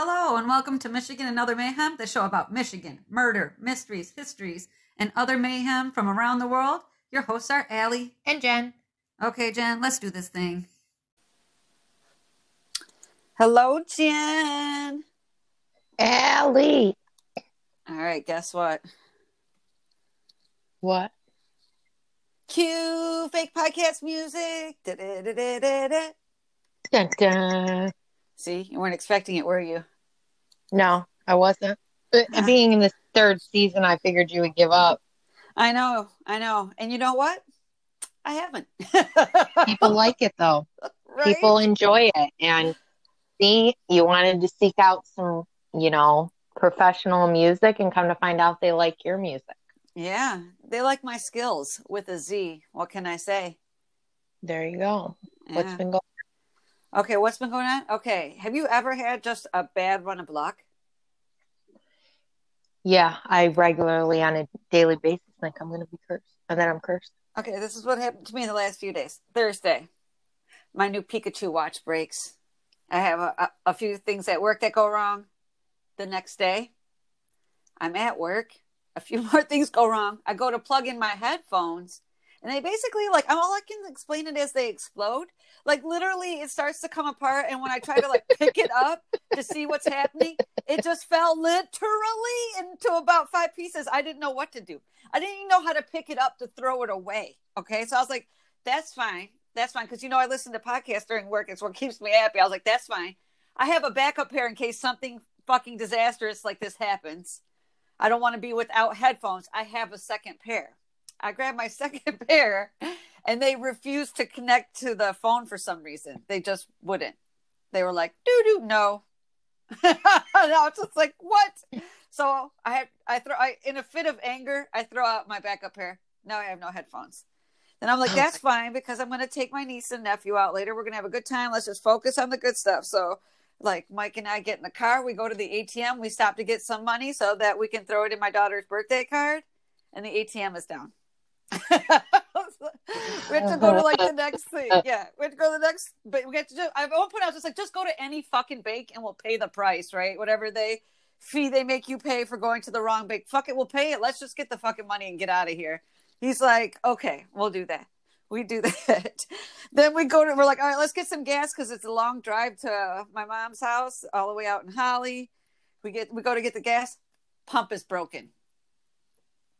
Hello, and welcome to Michigan and Other Mayhem, the show about Michigan, murder, mysteries, histories, and other mayhem from around the world. Your hosts are Allie. And Jen. Okay, Jen, let's do this thing. Hello, Jen. Allie. All right, guess what? What? Cue fake podcast music. Da-da-da-da-da-da. Dun, dun. See, you weren't expecting it, were you? No, I wasn't. But. Being in the third season, I figured you would give up. I know, I know. And you know what? I haven't. People like it though. right? People enjoy it. And see, you wanted to seek out some, you know, professional music and come to find out they like your music. Yeah, they like my skills with a Z. What can I say? There you go. What's Yeah. been going Okay, what's been going on? Okay, have you ever had just a bad run of luck? Yeah, I regularly on a daily basis think I'm going to be cursed. And then I'm cursed. Okay, this is what happened to me in the last few days. Thursday, my new Pikachu watch breaks. I have a, a, a few things at work that go wrong. The next day, I'm at work. A few more things go wrong. I go to plug in my headphones, and they basically like all I can explain it as they explode. Like literally, it starts to come apart, and when I try to like pick it up to see what's happening, it just fell literally into about five pieces. I didn't know what to do. I didn't even know how to pick it up to throw it away. Okay. So I was like, that's fine. That's fine. Cause you know, I listen to podcasts during work. It's what keeps me happy. I was like, that's fine. I have a backup pair in case something fucking disastrous like this happens. I don't want to be without headphones. I have a second pair. I grabbed my second pair and they refused to connect to the phone for some reason. They just wouldn't. They were like, doo doo, no. and I was just like, what? So I had I throw I in a fit of anger, I throw out my backup pair. Now I have no headphones. And I'm like, Oh that's fine because I'm gonna take my niece and nephew out later. We're gonna have a good time. Let's just focus on the good stuff. So like Mike and I get in the car, we go to the ATM, we stop to get some money so that we can throw it in my daughter's birthday card, and the ATM is down. we have to go to like the next thing. Yeah, we have to go to the next. But we have to. Do, I at one point I was just like, just go to any fucking bank and we'll pay the price, right? Whatever they fee they make you pay for going to the wrong bank. Fuck it, we'll pay it. Let's just get the fucking money and get out of here. He's like, okay, we'll do that. We do that. then we go to. We're like, all right, let's get some gas because it's a long drive to my mom's house, all the way out in Holly. We get. We go to get the gas. Pump is broken.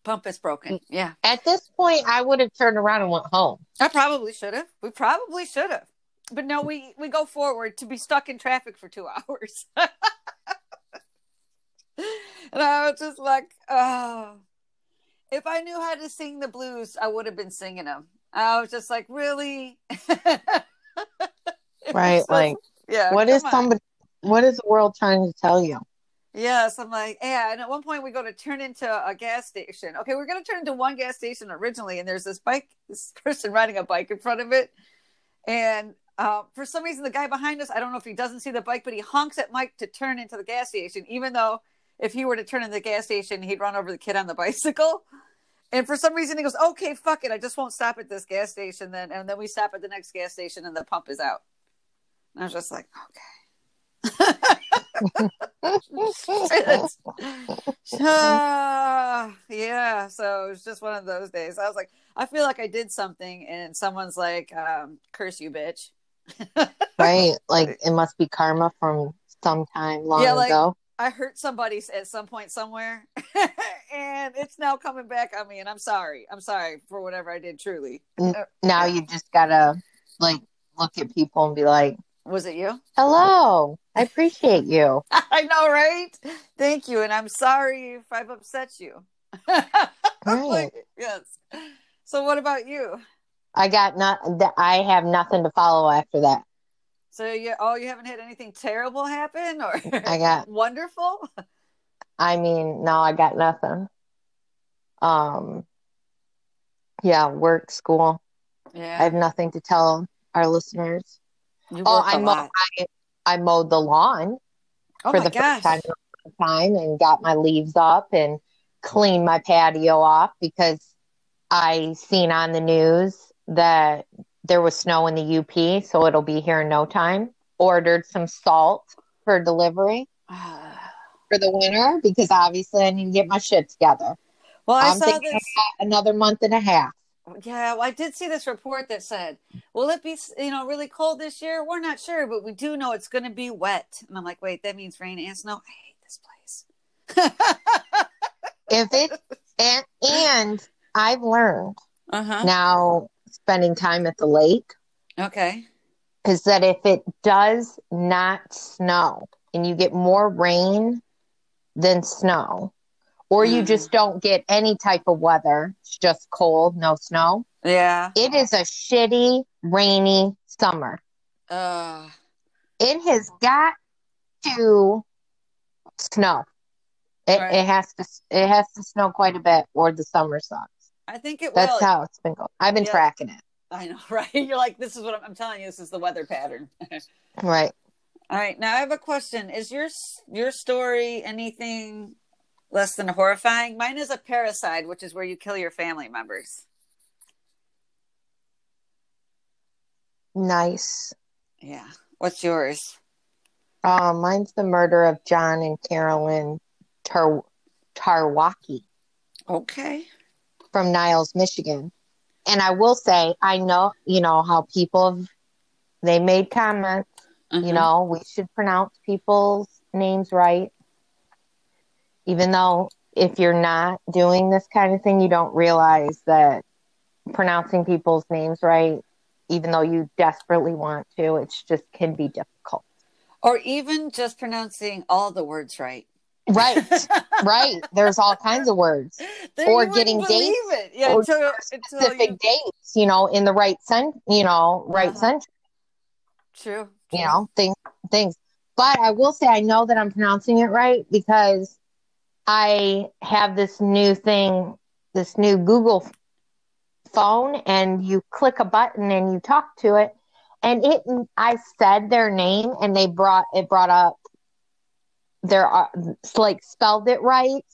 Pump is broken. Mm, yeah. At this point, I would have turned around and went home. I probably should have. We probably should have. But no, we we go forward to be stuck in traffic for two hours. and I was just like, oh. If I knew how to sing the blues, I would have been singing them. I was just like, really? Right, So- like, yeah. What is come on. somebody? What is the world trying to tell you? Yes, I'm like, yeah. And at one point, we go to turn into a gas station. Okay, we're going to turn into one gas station originally, and there's this bike, this person riding a bike in front of it, and uh, for some reason, the guy behind us, I don't know if he doesn't see the bike, but he honks at Mike to turn into the gas station, even though if he were to turn into the gas station, he'd run over the kid on the bicycle. And for some reason, he goes, "Okay, fuck it, I just won't stop at this gas station." Then, and then we stop at the next gas station, and the pump is out. And I was just like, okay. Ah, yeah, so it was just one of those days. I was like, I feel like I did something, and someone's like, um, "Curse you, bitch." right? Like it must be karma from some time long Yeah, like- ago. I hurt somebody at some point somewhere, and it's now coming back on me. And I'm sorry. I'm sorry for whatever I did. Truly, Now you just gotta like look at people and be like, was it you? "Hello, I appreciate you." I know, right? Thank you, and I'm sorry if I've upset you. Right. Like, yes. So, what about you? I got not. I have nothing to follow after that. So, you oh, you haven't had anything terrible happen, or I got. wonderful? I mean, no, I got nothing. Um. Yeah, work, school. Yeah. I have nothing to tell our listeners. You Oh, I mowed. I, I mowed the lawn Oh for the gosh! first time in a long time and got my leaves up and cleaned my patio off because I seen on the news that there was snow in the UP, so it'll be here in no time. Ordered some salt for delivery. for the winter because obviously I need to get my shit together. Well, I I'm saw thinking this. another month and a half. Yeah, well, I did see this report that said, "Will it be, you know, really cold this year? We're not sure, but we do know it's going to be wet." And I'm like, "Wait, that means rain and snow? I hate this place." If it and and I've learned uh huh. now spending time at the lake Okay. is that if it does not snow and you get more rain than snow, or you Mm. just don't get any type of weather, it's just cold, no snow, Yeah. it is a shitty, rainy summer. Uh, It has got to snow. It, Right. it has to it has to snow quite a bit or the summer sucks. I think it will. That's will. how it's been going. I've been Yeah. tracking it. I know, right? You're like, this is what I'm, I'm telling you. This is the weather pattern. Right. All right. Now I have a question. Is your your story anything less than horrifying? Mine is a parricide, which is where you kill your family members. Nice. Yeah. What's yours? Uh, mine's the murder of John and Carolyn Tar- Tarwaki Okay. from Niles, Michigan. And I will say, I know, you know, how people, they made comments, you Mhm. know, we should pronounce people's names right. Even though if you're not doing this kind of thing, you don't realize that pronouncing people's names right, even though you desperately want to, it's just can be difficult. Or even just pronouncing all the words right. Right, right. There's all kinds of words. Then Or getting believe dates It. Yeah, until, specific you. dates, you know, in the right cent, you know, right Uh-huh. century, True. you know, things, things. But I will say, I know that I'm pronouncing it right because I have this new thing, this new Google phone, and you click a button and you talk to it, and it, I said their name, and they brought it brought up their uh, like spelled it right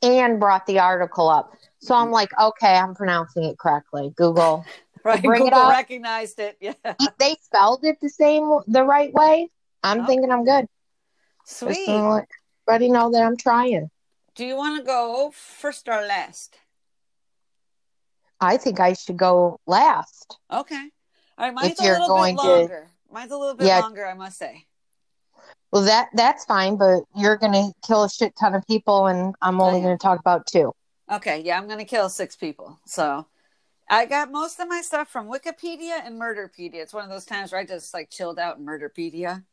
and brought the article up. So I'm like, okay, I'm pronouncing it correctly. Google. Right. It Google up. recognized it. Yeah. they spelled it the same the right way, I'm Okay. thinking I'm good. Just Sweet. to let everybody know that I'm trying. Do you want to go first or last? I think I should go last. Okay. All right. Mine's a you're little going bit to- longer. Mine's a little bit Yeah. longer, I must say. Well, that that's fine, but you're gonna kill a shit ton of people, and I'm only gonna talk about two. Okay. Yeah, I'm going to kill six people. So I got most of my stuff from Wikipedia and Murderpedia. It's one of those times where I just like chilled out in Murderpedia.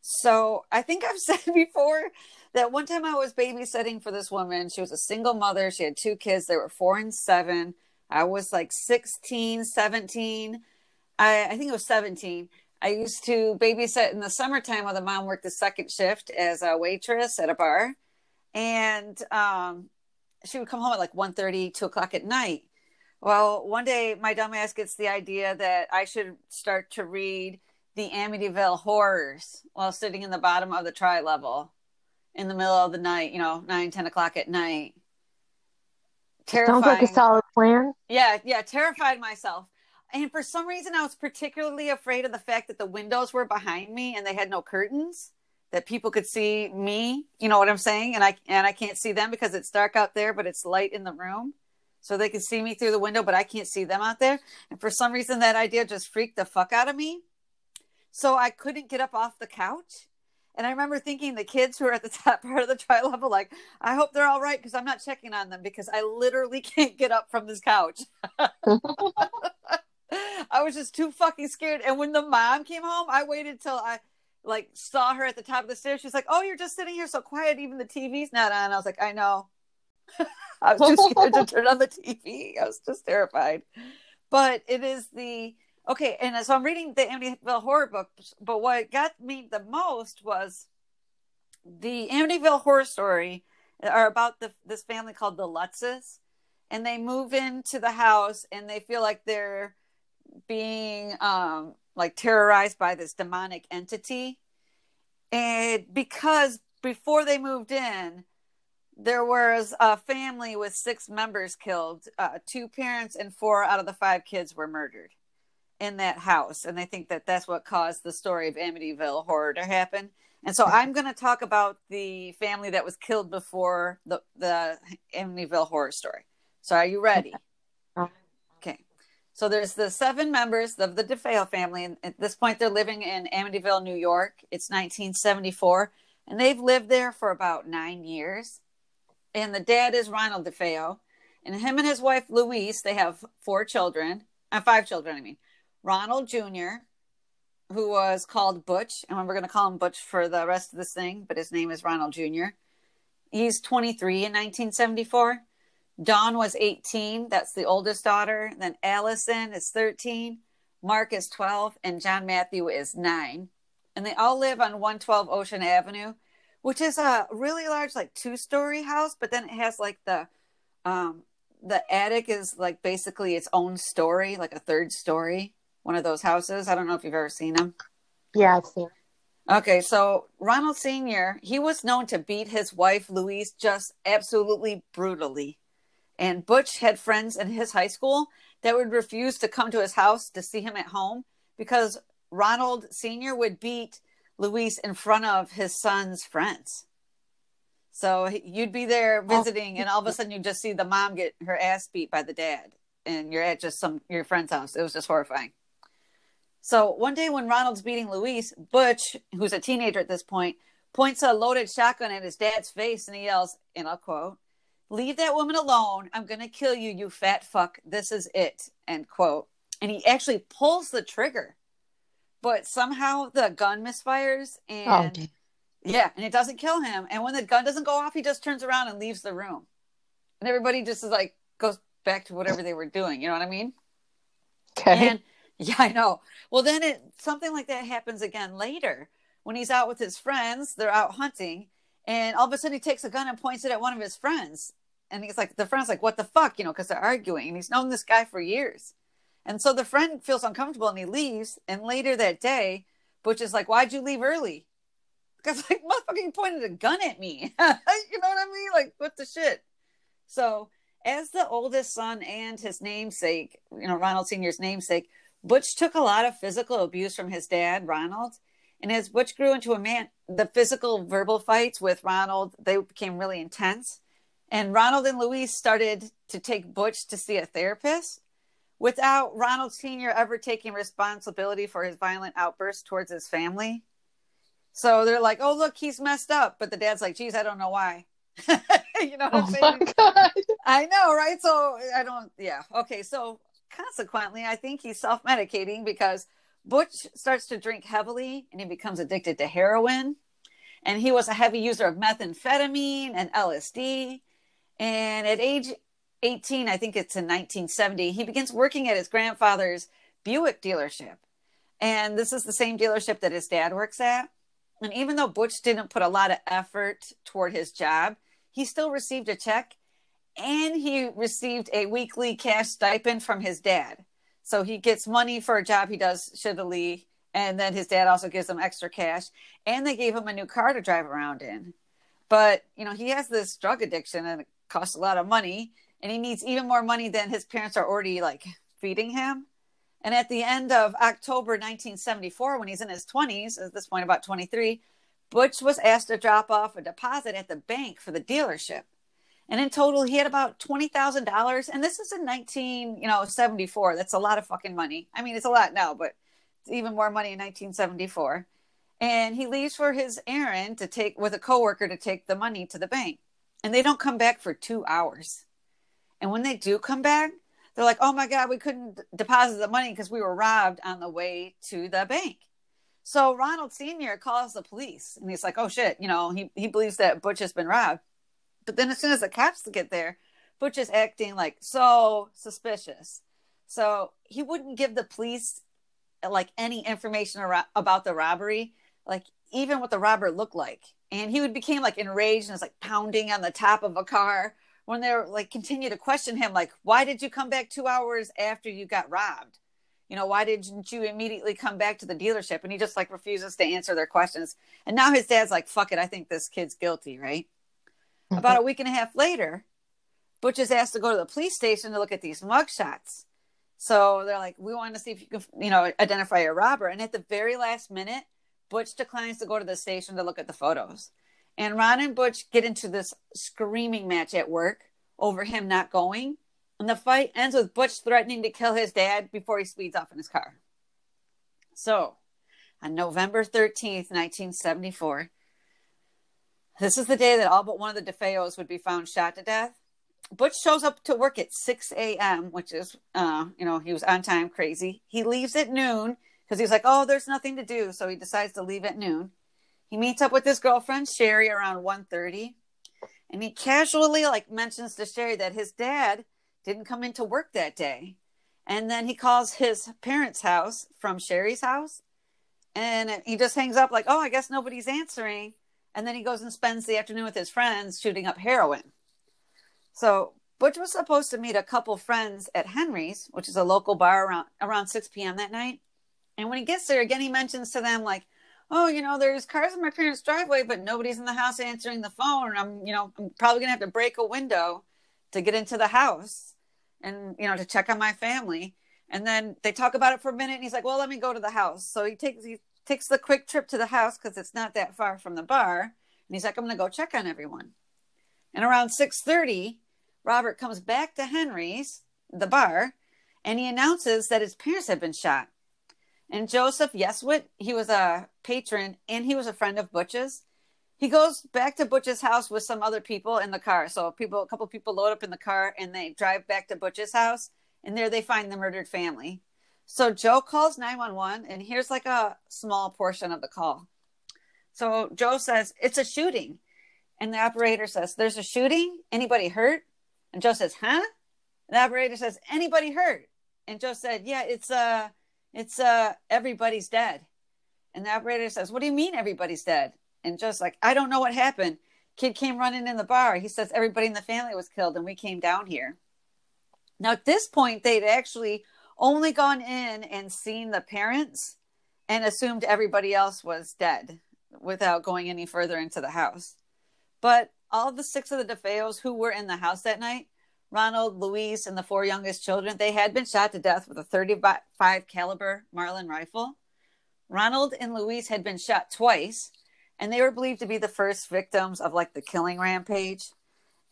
So I think I've said before that one time I was babysitting for this woman. She was a single mother. She had two kids. They were four and seven. I was like 16, 17. I, I think it was 17. I used to babysit in the summertime while the mom worked the second shift as a waitress at a bar. And um, she would come home at like 1.30, 2 o'clock at night. Well, one day my dumbass gets the idea that I should start to read the Amityville horrors while sitting in the bottom of the tri level in the middle of the night, you know, 9, 10 o'clock at night. Terrified. Sounds like a solid plan. Yeah, yeah, terrified myself. And for some reason, I was particularly afraid of the fact that the windows were behind me and they had no curtains, that people could see me. You know what I'm saying? And I and I can't see them because it's dark out there, but it's light in the room, so they can see me through the window, but I can't see them out there. And for some reason, that idea just freaked the fuck out of me. So I couldn't get up off the couch. And I remember thinking the kids who are at the top part of the tri level, like, I hope they're all right because I'm not checking on them because I literally can't get up from this couch. I was just too fucking scared. And when the mom came home, I waited till I like saw her at the top of the stairs. She's like, "Oh, you're just sitting here so quiet. Even the TV's not on." I was like, "I know." I was too scared to turn on the TV. I was just terrified. But it is the okay, and so I'm reading the Amityville horror books, But what got me the most was the Amityville horror story are about the this family called the Lutzes, and they move into the house and they feel like they're being um like terrorized by this demonic entity. And because before they moved in there was a family with six members killed uh, two parents and four out of the five kids were murdered in that house, and they think that that's what caused the story of Amityville horror to happen. And so I'm going to talk about the family that was killed before the the Amityville horror story. So are you ready? Okay. So there's the seven members of the DeFeo family, and at this point they're living in Amityville, New York. It's 1974, and they've lived there for about nine years. And the dad is Ronald DeFeo, and him and his wife Louise, they have four children, uh, five children, I mean. Ronald Jr., who was called Butch, and we're going to call him Butch for the rest of this thing, but his name is Ronald Jr. He's 23 in 1974. Dawn was 18. That's the oldest daughter. Then Allison is 13. Mark is 12. And John Matthew is 9. And they all live on 112 Ocean Avenue, which is a really large, like two story house, but then it has like the, um, the attic is like basically its own story, like a third story, one of those houses. I don't know if you've ever seen them. Yeah, I've seen. Okay, so Ronald Sr., he was known to beat his wife, Louise, just absolutely brutally. And Butch had friends in his high school that would refuse to come to his house to see him at home because Ronald Sr. would beat Louise in front of his son's friends. So you'd be there oh. visiting, and all of a sudden you just see the mom get her ass beat by the dad, and you're at just some your friend's house. It was just horrifying. So one day when Ronald's beating Louise, Butch, who's a teenager at this point, points a loaded shotgun at his dad's face and he yells, and I'll quote, Leave that woman alone. I'm going to kill you, you fat fuck. This is it. End quote. And he actually pulls the trigger, but somehow the gun misfires oh, and Oh, yeah, and it doesn't kill him. And when the gun doesn't go off, he just turns around and leaves the room. And everybody just is like goes back to whatever they were doing. You know what I mean? okay. And yeah, I know. Well, then it something like that happens again later when he's out with his friends. They're out hunting, and all of a sudden he takes a gun and points it at one of his friends. And he's like, the friend's like, "What the fuck?" You know, because they're arguing, and he's known this guy for years. And so the friend feels uncomfortable and he leaves. And later that day, Butch is like, "Why'd you leave early?" Because like, motherfucking pointed a gun at me. you know what I mean? Like, what the shit? So as the oldest son and his namesake, you know, Ronald Sr.'s namesake, Butch took a lot of physical abuse from his dad, Ronald. And as Butch grew into a man, the physical verbal fights with Ronald, they became really intense. And Ronald and Louise started to take Butch to see a therapist without Ronald Sr. ever taking responsibility for his violent outbursts towards his family. So they're like, oh, look, he's messed up. But the dad's like, geez, I don't know why. you know what I'm Oh saying? my god. I know, right? So I don't, yeah. Okay. So consequently, I think he's self medicating because Butch starts to drink heavily and he becomes addicted to heroin. And he was a heavy user of methamphetamine and LSD. And at age 18, I think it's in 1970, he begins working at his grandfather's Buick dealership. And this is the same dealership that his dad works at. And even though Butch didn't put a lot of effort toward his job, he still received a check and he received a weekly cash stipend from his dad. So he gets money for a job he does shittily, and then his dad also gives him extra cash, and they gave him a new car to drive around in. But you know, he has this drug addiction, and it costs a lot of money, and he needs even more money than his parents are already like feeding him. And at the end of October 1974, when he's in his 20s, at this point about 23, Butch was asked to drop off a deposit at the bank for the dealership. And in total, he had about twenty thousand dollars. And this is in nineteen, you know, seventy four. That's a lot of fucking money. I mean, it's a lot now, but it's even more money in nineteen seventy four. And he leaves for his errand to take with a coworker to take the money to the bank. And they don't come back for two hours. And when they do come back, they're like, "Oh my god, we couldn't deposit the money because we were robbed on the way to the bank." So Ronald Senior calls the police, and he's like, "Oh shit," you know, he he believes that Butch has been robbed. But then as soon as the cops get there, Butch is acting like so suspicious. So he wouldn't give the police like any information ar- about the robbery, like even what the robber looked like. And he would became like enraged and was like pounding on the top of a car when they were like continue to question him, like, why did you come back two hours after you got robbed? You know, why didn't you immediately come back to the dealership? And he just like refuses to answer their questions. And now his dad's like, fuck it, I think this kid's guilty, right? About a week and a half later, Butch is asked to go to the police station to look at these mugshots. So they're like, we want to see if you can, you know, identify a robber. And at the very last minute, Butch declines to go to the station to look at the photos. And Ron and Butch get into this screaming match at work over him not going. And the fight ends with Butch threatening to kill his dad before he speeds off in his car. So, on November 13th, 1974, this is the day that all but one of the DeFeos would be found shot to death. Butch shows up to work at 6 a.m., which is, uh, you know, he was on time crazy. He leaves at noon because he's like, oh, there's nothing to do. So he decides to leave at noon. He meets up with his girlfriend, Sherry, around 1.30. And he casually, like, mentions to Sherry that his dad didn't come into work that day. And then he calls his parents' house from Sherry's house. And he just hangs up, like, oh, I guess nobody's answering. And then he goes and spends the afternoon with his friends shooting up heroin. So Butch was supposed to meet a couple friends at Henry's, which is a local bar around around 6 p.m. that night. And when he gets there, again, he mentions to them like, "Oh, you know, there's cars in my parents' driveway, but nobody's in the house answering the phone. I'm, you know, I'm probably gonna have to break a window to get into the house, and you know, to check on my family." And then they talk about it for a minute, and he's like, "Well, let me go to the house." So he takes he takes the quick trip to the house because it's not that far from the bar, and he's like, "I'm gonna go check on everyone." And around 6:30, Robert comes back to Henry's, the bar, and he announces that his parents have been shot. And Joseph Yeswit, he was a patron and he was a friend of Butch's. He goes back to Butch's house with some other people in the car. So people, a couple people load up in the car and they drive back to Butch's house, and there they find the murdered family. So Joe calls 911, and here's like a small portion of the call. So Joe says, It's a shooting. And the operator says, There's a shooting? Anybody hurt? And Joe says, Huh? And the operator says, Anybody hurt? And Joe said, Yeah, it's uh it's uh everybody's dead. And the operator says, What do you mean everybody's dead? And Joe's like, I don't know what happened. Kid came running in the bar. He says everybody in the family was killed and we came down here. Now at this point, they'd actually only gone in and seen the parents and assumed everybody else was dead without going any further into the house. But all the six of the DeFeos who were in the house that night, Ronald, Louise, and the four youngest children, they had been shot to death with a 35 caliber Marlin rifle. Ronald and Louise had been shot twice, and they were believed to be the first victims of like the killing rampage.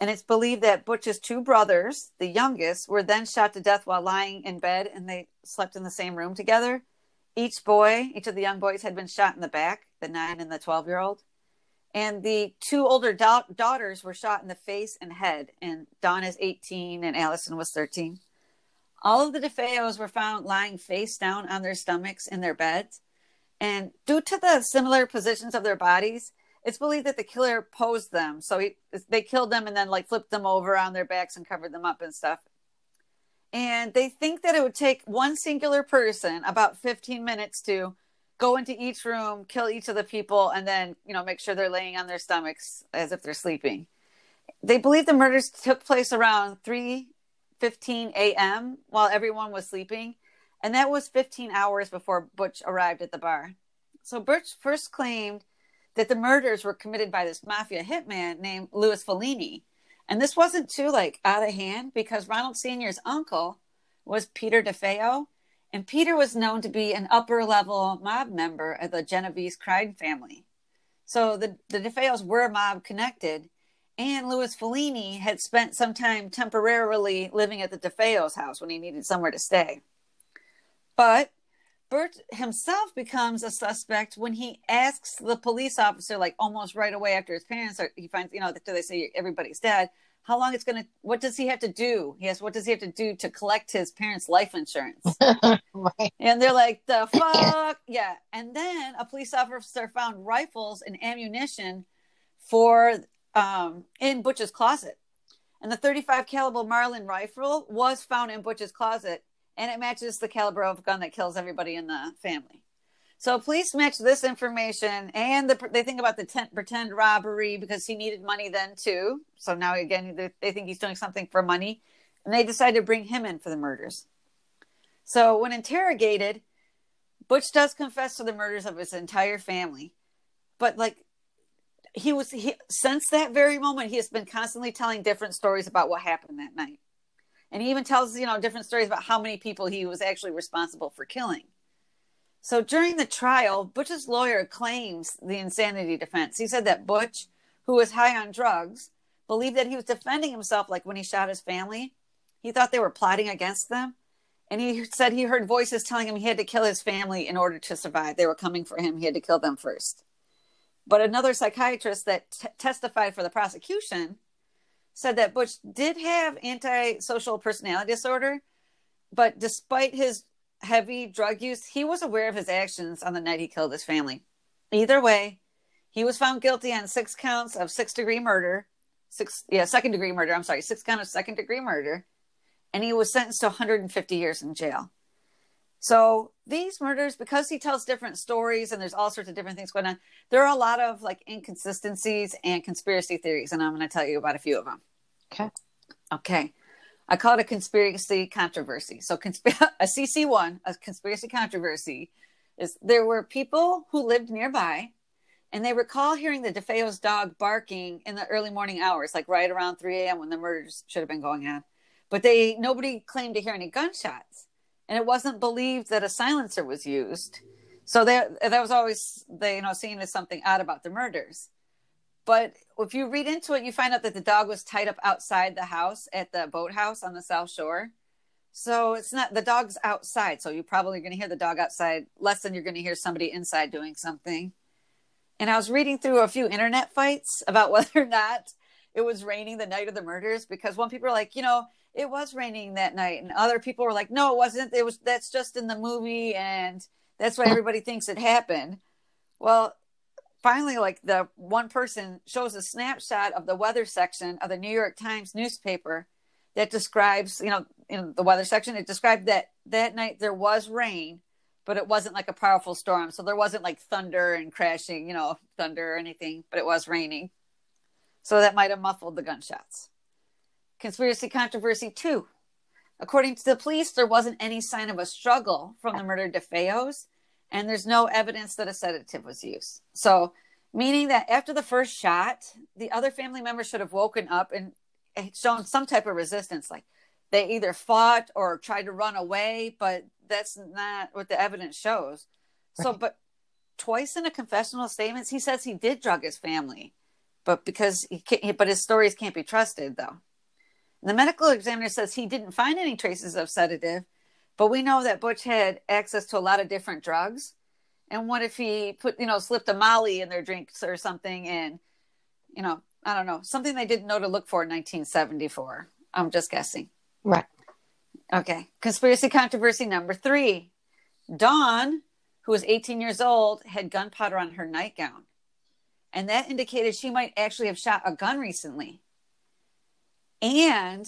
And it's believed that Butch's two brothers, the youngest, were then shot to death while lying in bed and they slept in the same room together. Each boy, each of the young boys had been shot in the back, the nine and the 12 year old. And the two older da- daughters were shot in the face and head. And Dawn is 18 and Allison was 13. All of the DeFeos were found lying face down on their stomachs in their beds. And due to the similar positions of their bodies, it's believed that the killer posed them. So he, they killed them and then like flipped them over on their backs and covered them up and stuff. And they think that it would take one singular person about 15 minutes to go into each room, kill each of the people, and then, you know, make sure they're laying on their stomachs as if they're sleeping. They believe the murders took place around 3 15 a.m. while everyone was sleeping. And that was 15 hours before Butch arrived at the bar. So Butch first claimed that the murders were committed by this mafia hitman named Louis Falini. And this wasn't too like out of hand because Ronald Sr.'s uncle was Peter DeFeo, and Peter was known to be an upper level mob member of the Genovese crime family. So the, the DeFeos were mob connected, and Louis Falini had spent some time temporarily living at the DeFeos house when he needed somewhere to stay. But Bert himself becomes a suspect when he asks the police officer, like almost right away after his parents are, he finds, you know, they say everybody's dead how long it's going to what does he have to do? Yes what does he have to do to collect his parents life insurance? Right. and they're like the fuck? Yeah. And then a police officer found rifles and ammunition for um in butch's closet. And the 35 caliber marlin rifle was found in butch's closet and it matches the caliber of gun that kills everybody in the family so police match this information, and the, they think about the tent, pretend robbery because he needed money then too. So now again, they, they think he's doing something for money, and they decide to bring him in for the murders. So when interrogated, Butch does confess to the murders of his entire family, but like he was he, since that very moment, he has been constantly telling different stories about what happened that night. And he even tells, you know, different stories about how many people he was actually responsible for killing. So during the trial, Butch's lawyer claims the insanity defense. He said that Butch, who was high on drugs, believed that he was defending himself like when he shot his family. He thought they were plotting against them. And he said he heard voices telling him he had to kill his family in order to survive. They were coming for him. He had to kill them first. But another psychiatrist that t- testified for the prosecution said that Butch did have antisocial personality disorder, but despite his heavy drug use, he was aware of his actions on the night he killed his family. Either way, he was found guilty on six counts of six degree murder, six yeah, second degree murder. I'm sorry, six count of second degree murder, and he was sentenced to 150 years in jail. So these murders, because he tells different stories and there's all sorts of different things going on, there are a lot of like inconsistencies and conspiracy theories, and I'm going to tell you about a few of them. Okay. Okay. I call it a conspiracy controversy. So, consp- a CC1, a conspiracy controversy, is there were people who lived nearby and they recall hearing the DeFeo's dog barking in the early morning hours, like right around 3 a.m. when the murders should have been going on. But they nobody claimed to hear any gunshots, and it wasn't believed that a silencer was used. So that that was always they you know seen as something odd about the murders. But if you read into it, you find out that the dog was tied up outside the house at the boathouse on the South Shore. So it's not the dog's outside. So you're probably going to hear the dog outside less than you're going to hear somebody inside doing something. And I was reading through a few internet fights about whether or not it was raining the night of the murders because one people are like, you know, it was raining that night, and other people were like, no, it wasn't. It was that's just in the movie, and that's why everybody thinks it happened. Well, finally like the one person shows a snapshot of the weather section of the New York Times newspaper that describes, you know, in the weather section, it described that that night there was rain, but it wasn't like a powerful storm. So there wasn't like thunder and crashing, you know, thunder or anything, but it was raining. So that might have muffled the gunshots. Conspiracy controversy two. According to the police, there wasn't any sign of a struggle from the murdered DeFeos and there's no evidence that a sedative was used. So, meaning that after the first shot, the other family members should have woken up and shown some type of resistance. Like they either fought or tried to run away, but that's not what the evidence shows. So, but twice in a confessional statements, he says he did drug his family, but because he can't, but his stories can't be trusted though. And the medical examiner says he didn't find any traces of sedative, but we know that Butch had access to a lot of different drugs. And what if he put, you know, slipped a Molly in their drinks or something and, you know, I don't know, something they didn't know to look for in 1974. I'm just guessing. Right. Okay. Conspiracy controversy number three. Dawn, who was 18 years old, had gunpowder on her nightgown. And that indicated she might actually have shot a gun recently. And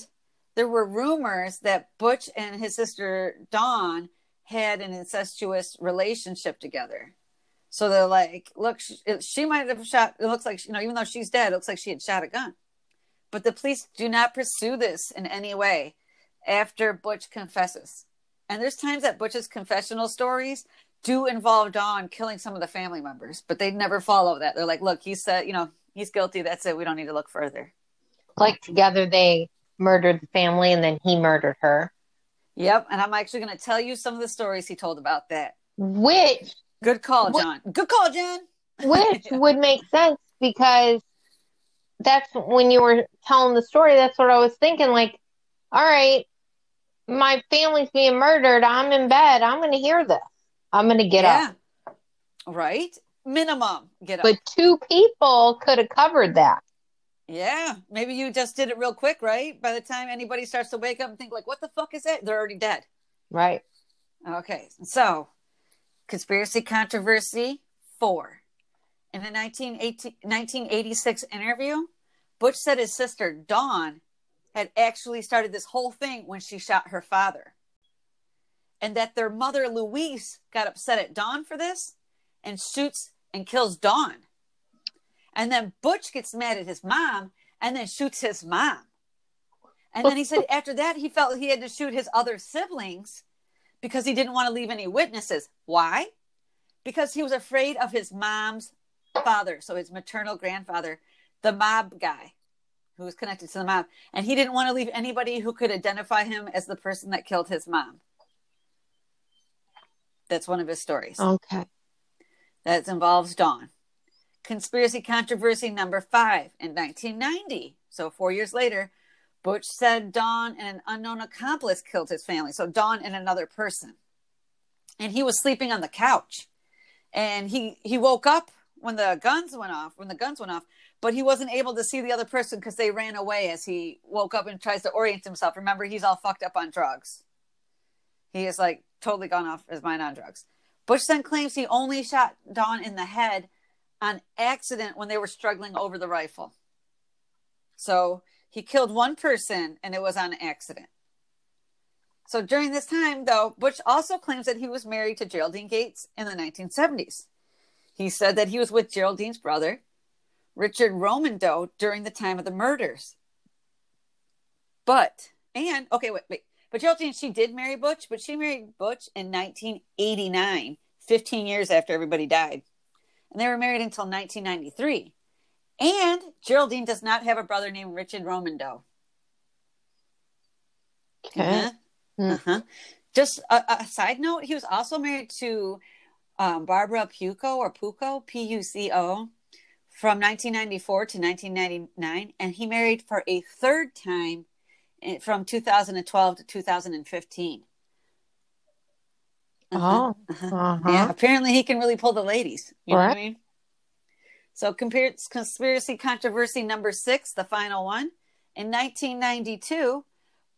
there were rumors that Butch and his sister Dawn had an incestuous relationship together. So they're like, look, she, she, might have shot. It looks like, you know, even though she's dead, it looks like she had shot a gun. But the police do not pursue this in any way after Butch confesses. And there's times that Butch's confessional stories do involve Dawn killing some of the family members, but they never follow that. They're like, look, he said, you know, he's guilty. That's it. We don't need to look further. Like together, they murdered the family and then he murdered her. Yep. And I'm actually going to tell you some of the stories he told about that. Which. Good call, John. Good call, John. which would make sense because that's when you were telling the story. That's what I was thinking. Like, all right, my family's being murdered. I'm in bed. I'm going to hear this. I'm going to get yeah. up. Right? Minimum get up. But two people could have covered that. Yeah, maybe you just did it real quick, right? By the time anybody starts to wake up and think like, "What the fuck is that?" They're already dead. Right. Okay. So, conspiracy controversy 4. In a 1986 interview, Butch said his sister Dawn had actually started this whole thing when she shot her father. And that their mother Louise got upset at Dawn for this and shoots and kills Dawn. And then Butch gets mad at his mom and then shoots his mom. And then he said after that, he felt he had to shoot his other siblings because he didn't want to leave any witnesses. Why? Because he was afraid of his mom's father, so his maternal grandfather, the mob guy who was connected to the mob. and he didn't want to leave anybody who could identify him as the person that killed his mom. That's one of his stories. Okay. That involves Dawn. Conspiracy controversy number five in 1990. So, four years later, Butch said Dawn and an unknown accomplice killed his family. So, Dawn and another person. And he was sleeping on the couch. And he, he woke up when the guns went off, when the guns went off, but he wasn't able to see the other person because they ran away as he woke up and tries to orient himself. Remember, he's all fucked up on drugs. He is like totally gone off his mind on drugs. Butch then claims he only shot Dawn in the head on accident when they were struggling over the rifle. So he killed one person and it was on accident. So during this time, though, Butch also claims that he was married to Geraldine Gates in the 1970s. He said that he was with Geraldine's brother, Richard Romondoe, during the time of the murders. But, and, okay, wait, wait. But Geraldine, she did marry Butch, but she married Butch in 1989, 15 years after everybody died. And they were married until 1993. And Geraldine does not have a brother named Richard Romondoe. Okay. Uh-huh. Uh-huh. Just a, a side note, he was also married to um, Barbara Puco or Puco, P U C O, from 1994 to 1999. And he married for a third time from 2012 to 2015. Uh-huh. Oh. Uh-huh. Uh-huh. Yeah, apparently he can really pull the ladies. You know what I mean? So, conspiracy controversy number six, the final one. In 1992,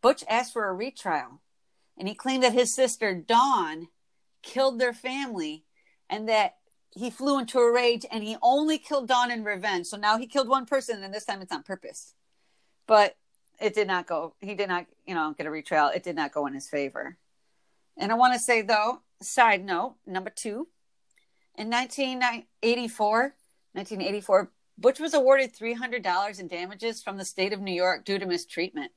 Butch asked for a retrial, and he claimed that his sister Dawn killed their family, and that he flew into a rage, and he only killed Dawn in revenge. So now he killed one person, and this time it's on purpose. But it did not go. He did not, you know, get a retrial. It did not go in his favor. And I want to say though, side note number two, in 1984, 1984, Butch was awarded $300 in damages from the state of New York due to mistreatment.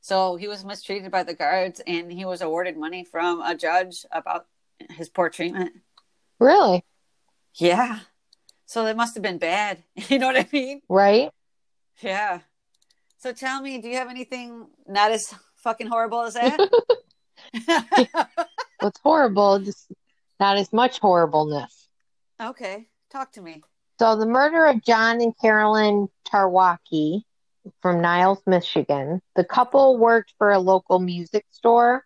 So he was mistreated by the guards, and he was awarded money from a judge about his poor treatment. Really? Yeah. So that must have been bad. You know what I mean? Right? Yeah. So tell me, do you have anything not as fucking horrible as that? What's horrible, just not as much horribleness. okay. Talk to me. So the murder of John and Carolyn Tarwaki from Niles, Michigan. The couple worked for a local music store,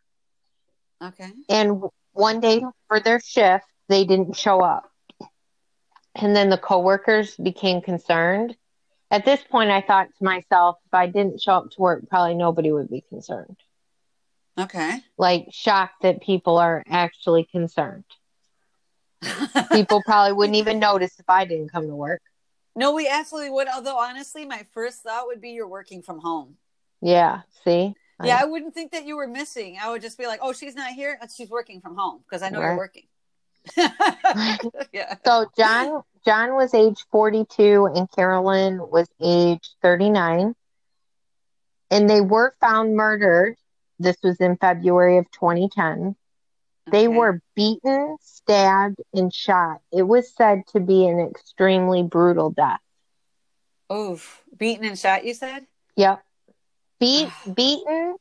Okay. and one day for their shift, they didn't show up. And then the coworkers became concerned. At this point, I thought to myself, if I didn't show up to work, probably nobody would be concerned. Okay. Like shocked that people are actually concerned. People probably wouldn't even notice if I didn't come to work. no, we absolutely would. Although honestly, my first thought would be you're working from home. Yeah, see? Yeah, I wouldn't think that you were missing. I would just be like, "Oh, she's not here. uh, She's working from home because I know you're working." yeah. So John John was age 42 and Carolyn was age 39. And they were found murdered. This was in February of 2010. They Okay. were beaten, stabbed, and shot. It was said to be an extremely brutal death. Oof. Beaten and shot. You said. Yep. Beat, beaten,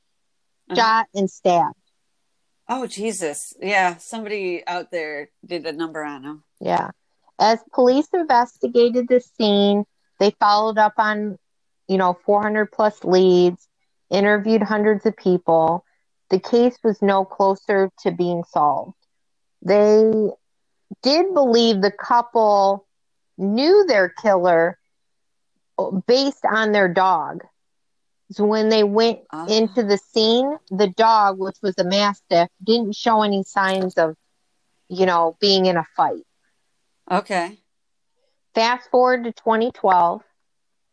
Uh-huh. shot, and stabbed. Oh Jesus. Yeah. Somebody out there did a number on him. Yeah. As police investigated the scene, they followed up on, you know, 400 plus leads, interviewed hundreds of people. The case was no closer to being solved. They did believe the couple knew their killer based on their dog. So when they went Ah. into the scene, the dog, which was a mastiff, didn't show any signs of, you know, being in a fight. Okay. Fast forward to 2012,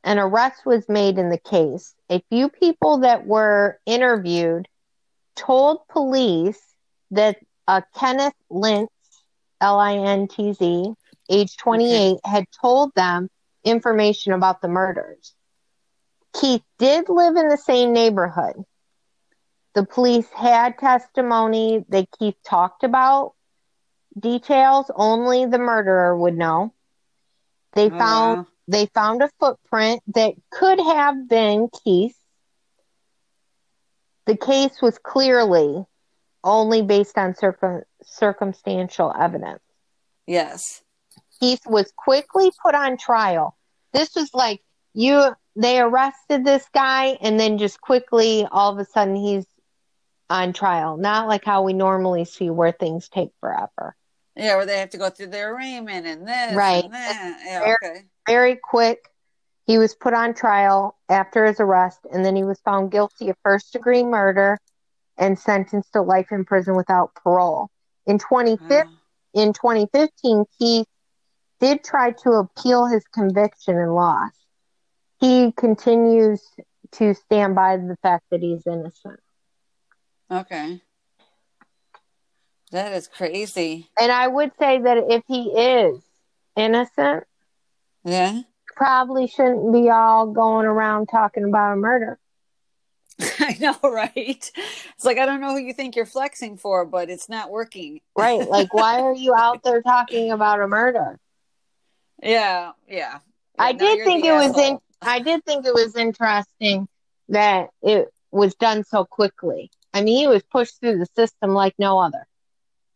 an arrest was made in the case. A few people that were interviewed told police that uh, Kenneth Lintz, L I N T Z, age 28, had told them information about the murders. Keith did live in the same neighborhood. The police had testimony that Keith talked about details only the murderer would know. They Oh, found wow. They found a footprint that could have been Keith. The case was clearly only based on circum- circumstantial evidence. Yes. Keith was quickly put on trial. This was like you they arrested this guy and then just quickly all of a sudden he's on trial. Not like how we normally see where things take forever. Yeah, where they have to go through their arraignment and this Right. and that. Yeah, okay. Very quick. He was put on trial after his arrest and then he was found guilty of first degree murder and sentenced to life in prison without parole. In 2015, Wow. Hmm. in 2015, Keith did try to appeal his conviction and lost. He continues to stand by the fact that he's innocent. Okay. That is crazy. And I would say that if he is innocent, Yeah. probably shouldn't be all going around talking about a murder. I know, right? It's like I don't know who you think you're flexing for, but it's not working. Right? Like, why are you out there talking about a murder? Yeah, yeah. I did think it was in. I did think it was interesting that it was done so quickly. I mean, he was pushed through the system like no other.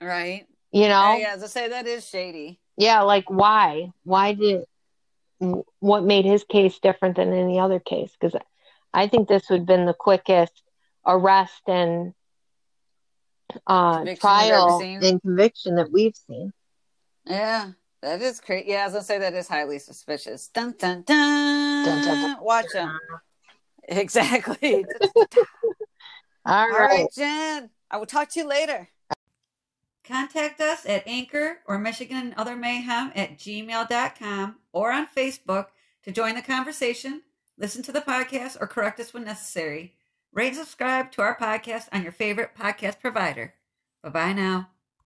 right. You know? Oh, yeah, as I say, that is shady. Yeah, like why? Why did what made his case different than any other case? Because I think this would have been the quickest arrest and uh, Conviction trial and conviction that we've seen. Yeah, that is crazy. Yeah, as I say, that is highly suspicious. Dun dun dun. Dun, dun, dun. Watch him. Exactly. All All right. right, Jen. I will talk to you later. Contact us at Anchor or Michigan and Other Mayhem at gmail.com or on Facebook to join the conversation, listen to the podcast, or correct us when necessary. Rate and subscribe to our podcast on your favorite podcast provider. Bye bye now.